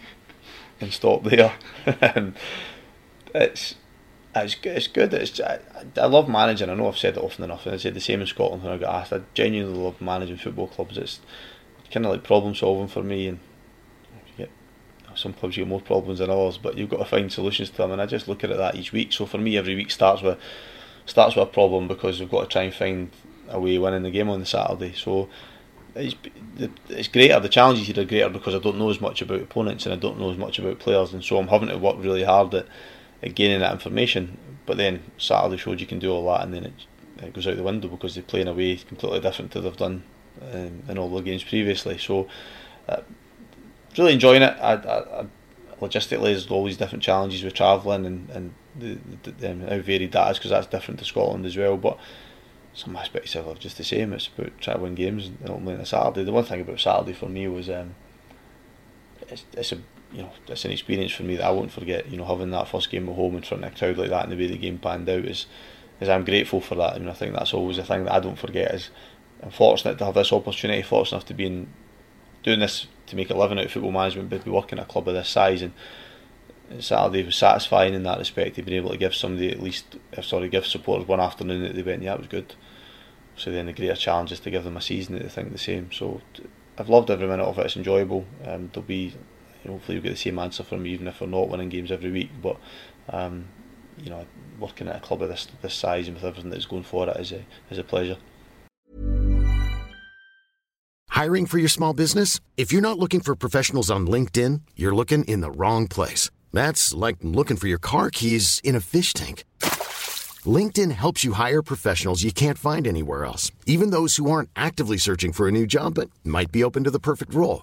and stop there. it's it's good. It's good. It's I, I love managing. I know I've said it often enough, and I said the same in Scotland when I got asked. I genuinely love managing football clubs. It's kind of like problem solving for me, and get some clubs you get more problems than others, but you've got to find solutions to them. And I just look at it that each week. So for me, every week starts with starts with a problem because we've got to try and find a way of winning the game on the Saturday. So it's, it's greater. The challenges here are greater because I don't know as much about opponents and I don't know as much about players, and so I'm having to work really hard at gaining that information. But then Saturday showed you can do all that, and then it, it goes out the window because they play in a way completely different to they've done um, in all the games previously. So uh, really enjoying it. I, I, I, logistically, there's always different challenges with travelling and and the, the, um, how varied that is because that's different to Scotland as well. But some aspects of it are just the same. It's about trying to win games and ultimately on a Saturday. The one thing about Saturday for me was um, it's, it's a you know, it's an experience for me that I won't forget. You know, having that first game at home in front of a crowd like that and the way the game panned out is, is I'm grateful for that. I mean, I think that's always a thing that I don't forget. Is I'm fortunate to have this opportunity, fortunate enough to be in doing this to make a living out of football management, but be working at a club of this size and. Saturday was satisfying in that respect. To being able to give somebody at least, uh, sorry, give supporters one afternoon that they went, yeah, it was good. So then the greater challenge is to give them a season that they think the same. So I've loved every minute of it. It's enjoyable. Um, there'll be, know, hopefully you'll get the same answer from me, even if we're not winning games every week. But um, you know, working at a club of this this size and with everything that's going for it is a is a pleasure. Hiring for your small business? If you're not looking for professionals on LinkedIn, you're looking in the wrong place. That's like looking for your car keys in a fish tank. LinkedIn helps you hire professionals you can't find anywhere else, even those who aren't actively searching for a new job but might be open to the perfect role.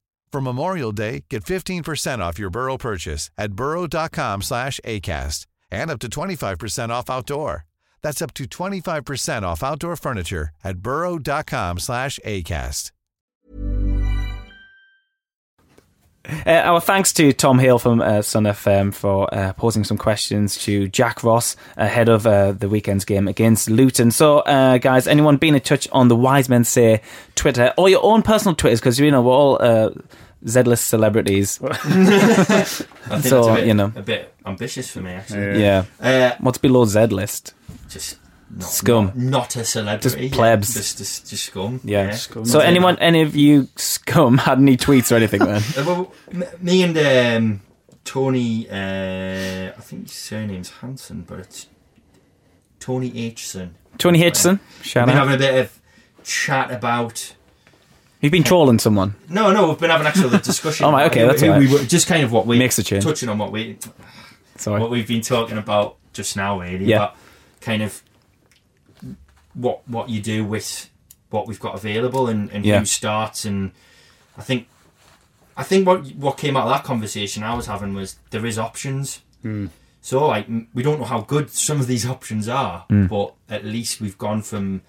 For Memorial Day, get 15% off your Burrow purchase at burrow.com slash ACAST and up to 25% off outdoor. That's up to 25% off outdoor furniture at burrow.com slash ACAST. Uh, our thanks to Tom Hale from uh, Sun FM for uh, posing some questions to Jack Ross ahead of uh, the weekend's game against Luton. So, uh, guys, anyone been in touch on the Wise Men Say Twitter or your own personal Twitters? Because, you know, we're all uh, Z-list celebrities. I think so, that's a bit, you know. a bit ambitious for me actually. Yeah. Uh, What's below Z-list? Just not, Scum. Not, not a celebrity. Just plebs. Yeah, just, just, just scum. Yeah. Scum. So, anyone, any of you scum had any tweets or anything then? Uh, well, me and um, Tony, uh, I think his surname's Hanson, but it's Tony Aitchison. Tony Hitchson, shout We've been out. having a bit of chat about. You've been trolling someone. No, no, we've been having actual discussion. Oh, right, okay, that's right. we were- just kind of what we Makes a change. touching on what we Sorry. what we've been talking about just now, really. Yeah. About kind of what what you do with what we've got available and, and Yeah. who starts and I think I think what what came out of that conversation I was having was there is options. So like we don't know how good some of these options are, Mm. but at least we've gone from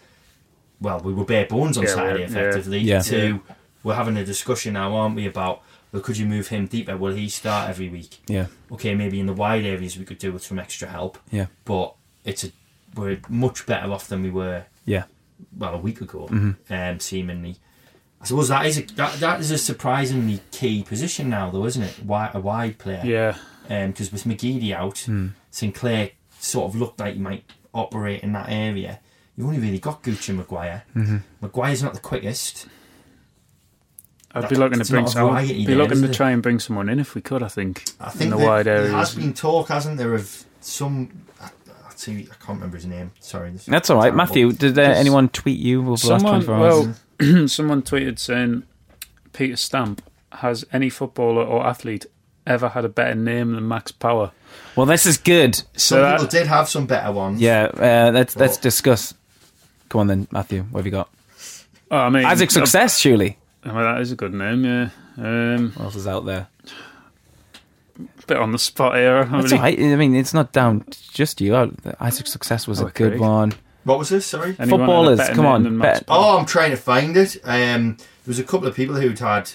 well, we were bare bones on Yeah, Saturday we're- yeah. effectively Yeah. to we're having a discussion now, aren't we, about well, could you move him deeper? Will he start every week? Yeah. Okay, maybe in the wide areas we could do with some extra help. Yeah. But it's a we're much better off than we were Yeah. well a week ago. Mhm. Um, seemingly, I suppose that is a that, that is a surprisingly key position now, though, isn't it? Wide, a wide player. Yeah. Because with McGeady out, Hmm. Sinclair sort of looked like he might operate in that area. You only really got Gooch and Maguire. Mhm. Maguire's not the quickest. I'd That- be looking to bring not a some, be there, looking to there? try and bring someone in if we could. I think, I think in the that wide There has been talk, hasn't there, of some. I, I can't remember his name. Sorry. That's all right. terrible. Matthew, did uh, anyone tweet you over the last Someone, 24 hours? well, someone tweeted saying Peter Stamp has any footballer or athlete ever had a better name than Max Power. Well, this is good. Some So that- people did have some better ones. Yeah, uh, let's let's discuss. Go on then, Matthew. What have you got? Oh, I mean, Isaac Success, surely. I mean, that is a good name. Yeah. Um, What else is out there? bit on the spot here. I That's really- all right. I mean, it's not down just you. Uh, Isaac Success was a Okay. good one. What was this? Sorry. Anyone Footballers, come on. bet- Oh, I'm trying to find it. Um, there was a couple of people who'd had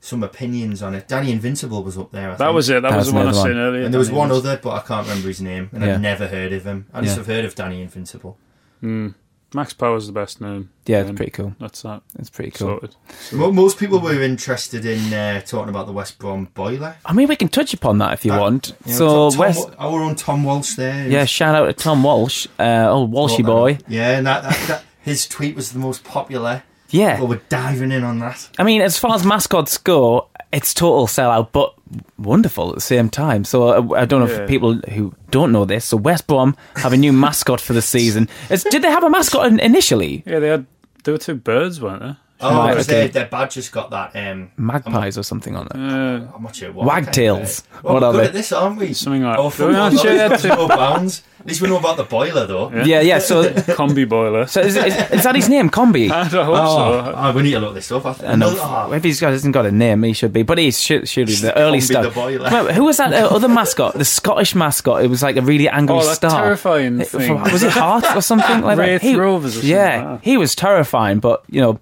some opinions on it. Danny Invincible was up there. I That think. was it. That, That was was the one I another seen one. earlier. And there was Danny one Invis- other, but I can't remember his name, and Yeah. I've never heard of him. I just Yeah. have heard of Danny Invincible. Mm. Max Power's the best name. Yeah, it's pretty cool. That's that. It's pretty cool. Sorted. Mo- Most people were interested in uh, talking about the West Brom boiler. I mean, we can touch upon that if you Uh, want. You know, so, Tom- Tom- West, our own Tom Walsh there. yeah, shout out to Tom Walsh, uh, old Walshy boy. Yeah, and that, that, that his tweet was the most popular. Yeah. We're diving in on that. I mean, as far as mascots go, it's total sellout, but wonderful at the same time. So uh, I don't know Yeah. if people who don't know this. So West Brom have a new mascot for the season. Is, did they have a mascot initially? Yeah, they had. There were two birds, weren't there? Oh, Right, because okay. their, their badge has got that. Um, Magpies or something on it. Uh, I'm not sure what. Wagtails. kind well, What we're are good they? at this, aren't we? Something like- Oh, football Yeah, yeah, knowledge, no bounds. At least we know about the boiler, though. Yeah, yeah. So, combi boiler. so is, is, is that his name, Combi? I don't hope Oh, so. oh, we need to look this up. I think. I know. Oh, If he's got, hasn't got a name, he should be. But he's should, be the early Combi stuff. the boiler. Remember, who was that uh, other mascot? The Scottish mascot. It was like a really angry Oh, that star. terrifying It- thing. Was it Hart or something like Wraith that? He- Rovers Yeah, like that. he was terrifying. But you know,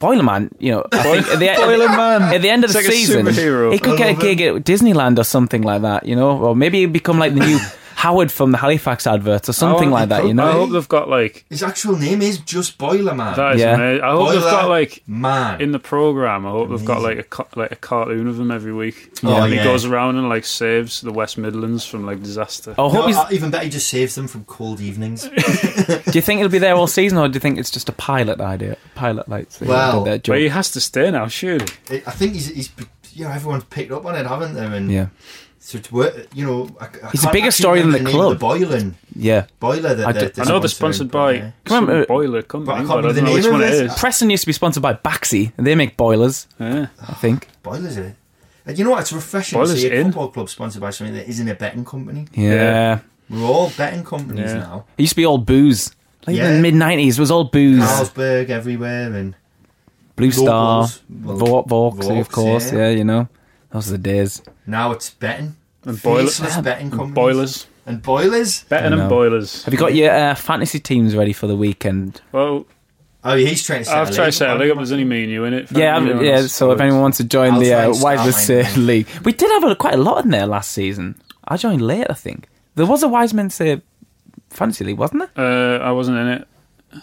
Boilerman. You know, I think at the, Boilerman. at the end of the like season, he could I get a gig at Disneyland or something like that. You know, or maybe he'd become like the new Howard from the Halifax adverts or something Oh, like that. You know? I hope they've got like his actual name is just Boiler Man. that is Yeah. amazing. I hope they've got like Man. in the program. I hope they've got like a co- like a cartoon of him every week. Oh, and he goes around and like saves the West Midlands from like disaster. I No, he's, uh, even better, he just saves them from cold evenings. do you think he'll be there all season, or do you think it's just a pilot idea? Pilot lights. they Well, did their job. But he has to stay now, surely. I I think he's, he's, you know, everyone's picked up on it, haven't they? And yeah, so to work, you know, I, I He's a bigger story than remember the club. The boiling yeah. boiler that I they're, d- they're I know they're sponsored by yeah. some Remember- uh, boiler But I can't but I remember don't the know which name one of it it. is. Preston used to be sponsored by Baxi, and they make boilers. Yeah. I think. Boilers are. And you know what? It's refreshing Boilers to see a in. football club sponsored by something that isn't a betting company. Yeah. Yeah. We're all betting companies Yeah. now. It used to be all booze. Like Yeah. in the mid nineties, it was all booze. Carlsberg everywhere and Blue Star, Locals. Well, Vauxhall, Vauxhall, of course. yeah. Yeah. you know, those are the days. now it's betting. And boiler- Faceless betting companies. Boilers. And boilers. Betting I and boilers. Have you got your uh, fantasy teams ready for the weekend? Well, Oh, he's trying to set I've a tried to league. set a league up. There's only me and you in it. Yeah, I'm- yeah. So if anyone wants to join I'll the try uh, and start Wiseman mine Say then. League, we did have a, quite a lot in there last season. I joined late, I think. There was a Wise Men Say fantasy league, wasn't there? Uh, I wasn't in it.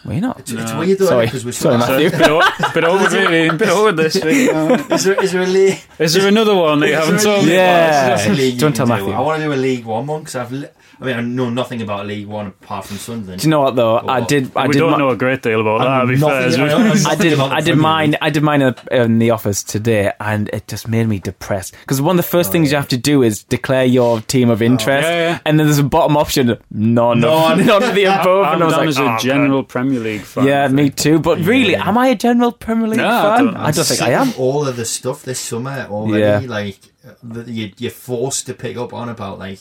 Were you not? It's, it's weird though, Sorry. because we're Sorry, Matthew. It's been, o- over, really. Been over this week. Is there, is there a league? Is there another one that you haven't Is there a told me Yeah. about? Is there a league you Don't tell? Matthew. I want to do a League One one because I've. Li- I mean, I know nothing about League One apart from Sunderland. Do you know what though? I did. I we did. don't mi- know a great deal about I that, be fair. nothing- as I know I did. I did mine. I did mine in, in the office today, and it just made me depressed. Because one of the first things you have to do is declare your team of interest, Yeah, yeah. and then there's a bottom option, none, None. of, none of the above. I'm and I was like, as a "Oh, general man." Premier League fan. Yeah, me too. But really, Yeah. am I a general Premier League No, I fan? don't- I don't think I am. All of the stuff this summer already, Yeah. like uh, that you, you're forced to pick up on about, like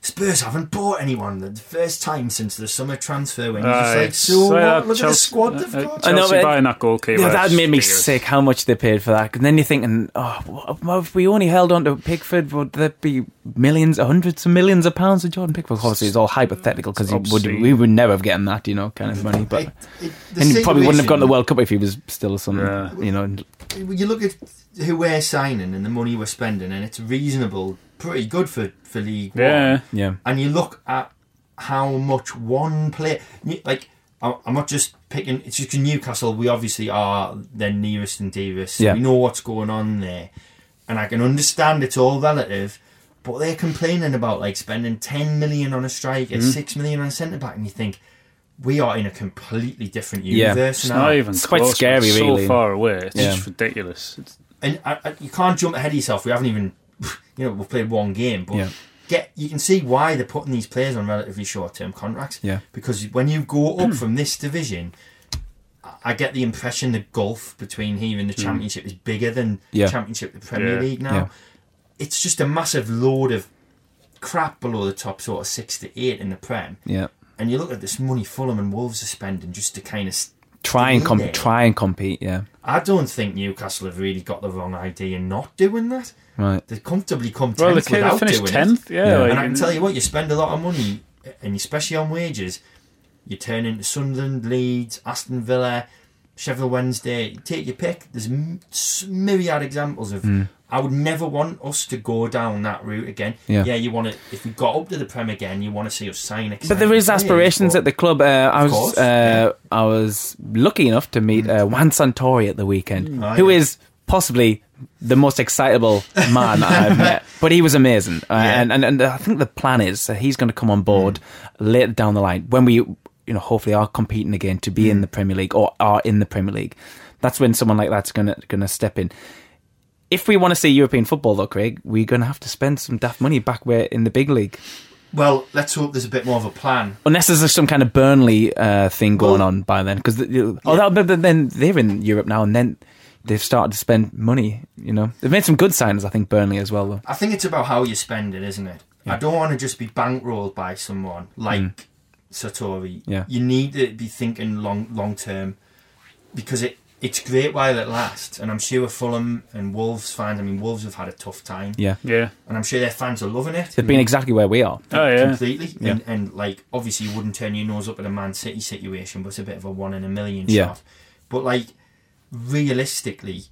Spurs haven't bought anyone the first time since the summer transfer window. Aye, It's like, it's so like what? that Look at the squad uh, they've uh, got. I know, Chelsea but- buying that goalkeeper. Yeah, that is made me ridiculous. sick how much they paid for that. And then you're thinking, oh, what- what if we only held on to Pickford, would there be millions, hundreds of millions of pounds for Jordan Pickford? Obviously, it's all hypothetical because would, we would never have gotten that, you know, kind of money. But It- it- and he probably wouldn't have gone to the World Cup if he was still some, Yeah. you know. you look at who we're signing and the money we're spending, and it's reasonable, pretty good for, for League Yeah. One. Yeah. And you look at how much one player, like, I- I'm not just picking, it's just Newcastle, we obviously are their nearest and dearest. Yeah. We know what's going on there. And I can understand it's all relative, but they're complaining about, like, spending 10 million on a striker, Mm-hmm. 6 million on a centre back, and you think, we are in a completely different Yeah. universe It's now. not even It's quite scary, man. It's really. so far away. It's Yeah. just ridiculous. It's, and I, I, you can't jump ahead of yourself. We haven't even, you know, we've played one game, but Yeah. get you can see why they're putting these players on relatively short-term contracts. Yeah. because when you go up from this division, I- I get the impression the gulf between here and the hmm. Championship is bigger than Yeah. the Championship, the Premier Yeah. League now. Yeah. It's just a massive load of crap below the top sort of six to eight in the Prem. Yeah. And you look at this money Fulham and Wolves are spending just to kind of Try and in com- try and compete, yeah. I don't think Newcastle have really got the wrong idea in not doing that. Right. They comfortably come tenth they, they without finished doing tenth. it. Yeah, Yeah. like, And I can tell you what, you spend a lot of money, and especially on wages, you turn into Sunderland, Leeds, Aston Villa, Sheffield Wednesday. Take your pick. There's myriad examples of. Hmm. I would never want us to go down that route again. Yeah. yeah you want to. If we got up to the Prem again, you want to see us sign. But there is aspirations at the club. Uh, I was course, uh, yeah. I was lucky enough to meet uh, Juan Sartori at the weekend, Oh, who yeah. is possibly the most excitable man I've met. But he was amazing, uh, Yeah. and, and and I think the plan is that he's going to come on board later down the line when we, you know, hopefully are competing again to be in the Premier League or are in the Premier League. That's when someone like that's going to going to step in. If we want to see European football, though, Craig, we're going to have to spend some daft money back where in the big league. Well, let's hope there's a bit more of a plan. Unless there's some kind of Burnley uh, thing going on by then, because oh, that, but but then they're in Europe now, and then they've started to spend money. You know, they've made some good signings. I think Burnley as well, though. I think it's about how you spend it, isn't it? I don't want to just be bankrolled by someone like mm. Sartori. Yeah. You need to be thinking long long term because it it's great while it lasts, and I'm sure Fulham and Wolves fans. I mean, Wolves have had a tough time. Yeah. Yeah. and I'm sure their fans are loving it. They've been exactly where we are. Oh, yeah. completely. Yeah. And, and like, obviously, you wouldn't turn your nose up at a Man City situation, but it's a bit of a one in a million Yeah. shot. But like, realistically,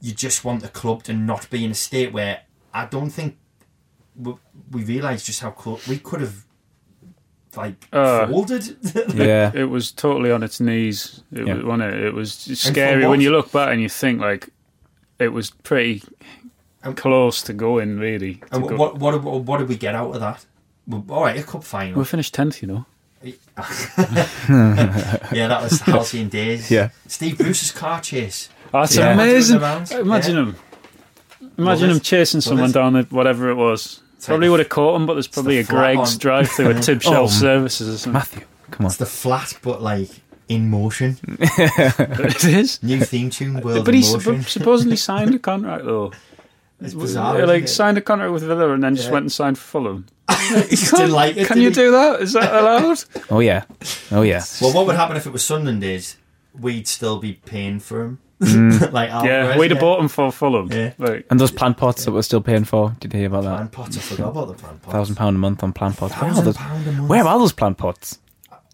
you just want the club to not be in a state where I don't think we, we realise just how close we could have like Uh, folded. Yeah, it was totally on its knees. It Yeah. was, wasn't it? It was scary when you look back and you think like it was pretty And- close to going. Really, to and go- what, what what what did we get out of that? All right, a cup final. we finished tenth. You know. yeah, that was halcyon days. Yeah. Steve Bruce's car chase. Ah, That's Yeah. amazing. Imagine Yeah. him. Imagine Love him chasing Love someone it. down the whatever it was. Probably would have caught him, but there's probably a the flat Greggs on. drive-through at Tibshelf Oh, Services or something. Matthew, come on. It's the flat, but like in motion. it is. New theme tune, World But he Motion. supposedly signed a contract though. It's bizarre. Yeah, isn't like it? signed a contract with Villa and then just Yeah. went and signed for Fulham. he just didn't like it. Can you he? do that? Is that allowed? Oh yeah, oh yeah. Well, what would happen if it was Sunderland days? We'd still be paying for him. Mm. like yeah, Alvarez, we'd have bought him for Fulham. Yeah. Like, And those plant pots that we're still paying for. Did you hear about that? Plant pots. I forgot about the plant pots. Thousand pound a month on plant pots. Where are Thousand those? a month. Where are those plant pots?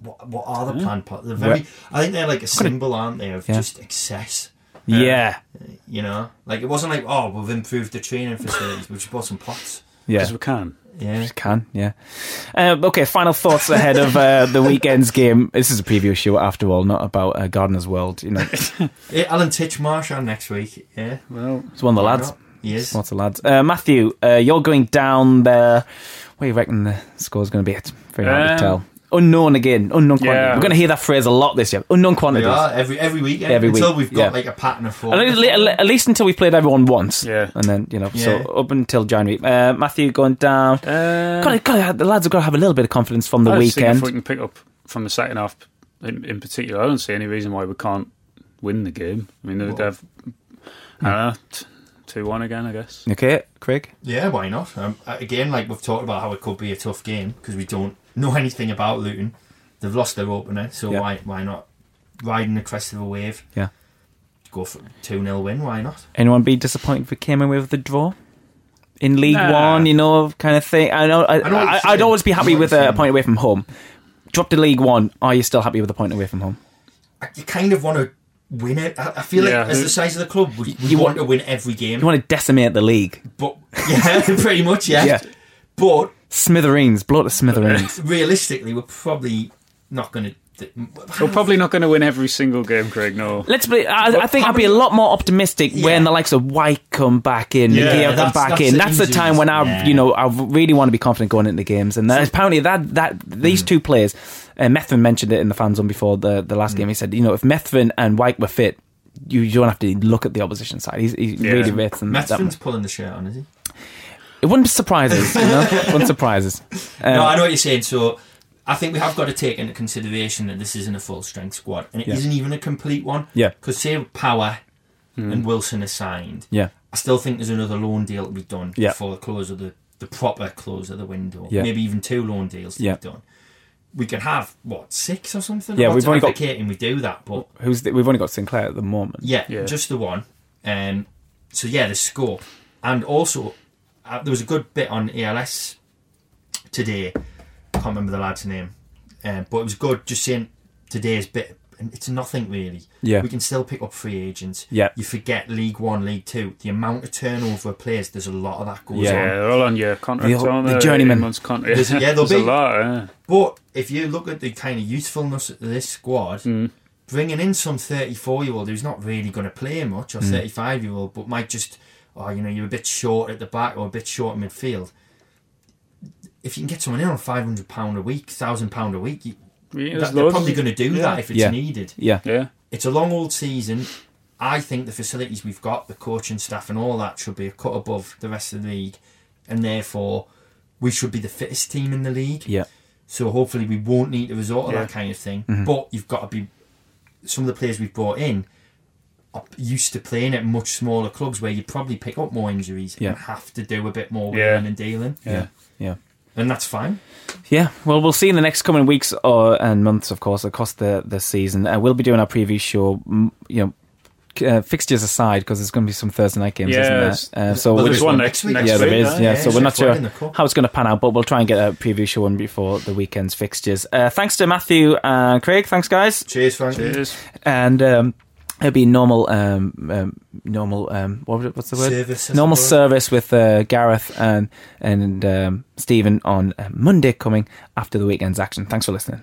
What, what are the plant pots? They're very. I think they're like a symbol, aren't they, of Yeah. just excess. Yeah, You know, like it wasn't like oh we've improved the training facilities. We've just bought some pots. yeah. because we can. Yeah. Just can, yeah. Uh, okay, final thoughts ahead of uh, the weekend's game. This is a preview show, after all, not about uh, Gardener's World. You know, Yeah, Alan Titchmarsh on next week. Yeah. Well, it's one of the lads. not? Is. Lots of lads. Uh, Matthew, uh, you're going down there. What do you reckon the score's going to be? It's very hard to Um, tell. Unknown again. Unknown quantity. yeah. We're going to hear that phrase a lot this year. Unknown We quantities. every every week Every until week, we've got yeah. like a pattern of four. At least, at least until we've played everyone once. Yeah. And then, you know, Yeah. so up until January. Uh, Matthew going down. Uh, Gotta, gotta, the lads have got to have a little bit of confidence from the I just think weekend. If we can pick up from the second half, in, in particular, I don't see any reason why we can't win the game. I mean, they- they've I don't know, two one again, I guess. Okay, Craig? Yeah, why not? Um, again, like we've talked about how it could be a tough game because we don't know anything about Luton. They've lost their opener, so Yeah. why why not riding the crest of a wave? Yeah. Go for two 0 win. Why not? Anyone be disappointed if we came away with the draw? In League Nah. One, you know, kind of thing. I know, I, I know I, I'd always be happy with you're a point away from home. Drop to League One. Are you still happy with a point away from home? You kind of want to win it. I I feel Yeah. like as the size of the club, we, we You want, want- to win every game. You want to decimate the league. but yeah, pretty much, yeah. Yeah. But Smithereens, blow to smithereens. realistically, we're probably not going to. We're probably not going to win every single game, Craig. No. Let's be. I, I think I'd be a lot more optimistic Yeah. when the likes of Wyke come back in, Yeah, Miguel come back that's in. the That's the injuries, time when I, yeah. you know, I really want to be confident going into the games. And that, apparently, that that these Mm. two players, uh, Methven mentioned it in the fan zone before the the Mm. last game. He said, you know, if Methven and Wyke were fit. You, you don't have to look at the opposition side. He's, he Yeah. really rates them. that Methven's much. pulling the shirt on, is he? It wouldn't surprise us. You know? it wouldn't surprise us. Um, no, I know what you're saying. So I think we have got to take into consideration that this isn't a full strength squad, and it Yeah. not even a complete one. Yeah. Because say Power and Wilson are signed. Yeah. I still think there's another loan deal to be done Yeah. before the close of the the proper close of the window. Yeah. Maybe even two loan deals to Yeah. be done. We can have what six or something. Yeah, we've only got- advocating we do that, but Who's the, we've only got Sinclair at the moment. yeah, Yeah. just the one. Um, so yeah, the scope, and also uh, there was a good bit on ALS today. I can't remember the lad's name, um, but it was good. Just saying today's bit. And it's nothing really. Yeah. we can still pick up free agents. Yeah. you forget League One, League Two. The amount of turnover of players. There's a lot of that goes Yeah. Yeah, on. they're all on your contracts, The- aren't the journeyman. 18 months contract. There's- yeah, there'll There's be. a lot. Yeah. But if you look at the kind of usefulness of this squad, Mm. bringing in some 34 year old who's not really going to play much, Mm. or 35 year old, but might just, oh, you know, you're a bit short at the back or a bit short in midfield. If you can get someone in on £500 a week, £1,000 a week, you, Yeah, that- they're probably going to do Yeah. that if it's Yeah. needed. Yeah. Yeah. It's a long old season. I think the facilities we've got, the coaching staff, and all that should be a cut above the rest of the league, and therefore we should be the fittest team in the league. Yeah. So hopefully we won't need to resort to Yeah. that kind of thing. Mhm. But you've got to be some of the players we've brought in are used to playing at much smaller clubs where you probably pick up more injuries Yeah. and have to do a bit more Yeah. wheeling and dealing. Yeah. Yeah. And that's fine. Yeah, well, we'll see in the next coming weeks or and months, of course, across the the season. Uh, we'll be doing our preview show, you know. Uh, fixtures aside, because there's going to be some Thursday night games, Yes. isn't there? Uh, so Well, there's one next- next yeah, there week, Yeah, Yeah, so we're not sure in the cup. how it's going to pan out, but we'll try and get a preview show in before the weekend's fixtures. Uh, thanks to Matthew and Craig. Thanks, guys. Cheers, Frank. Cheers. And um, it'll be normal, um, um, normal. Um, what, it- what's the word? Service, normal service with uh, Gareth and and um, Stephen on uh, Monday coming after the weekend's action. Thanks for listening.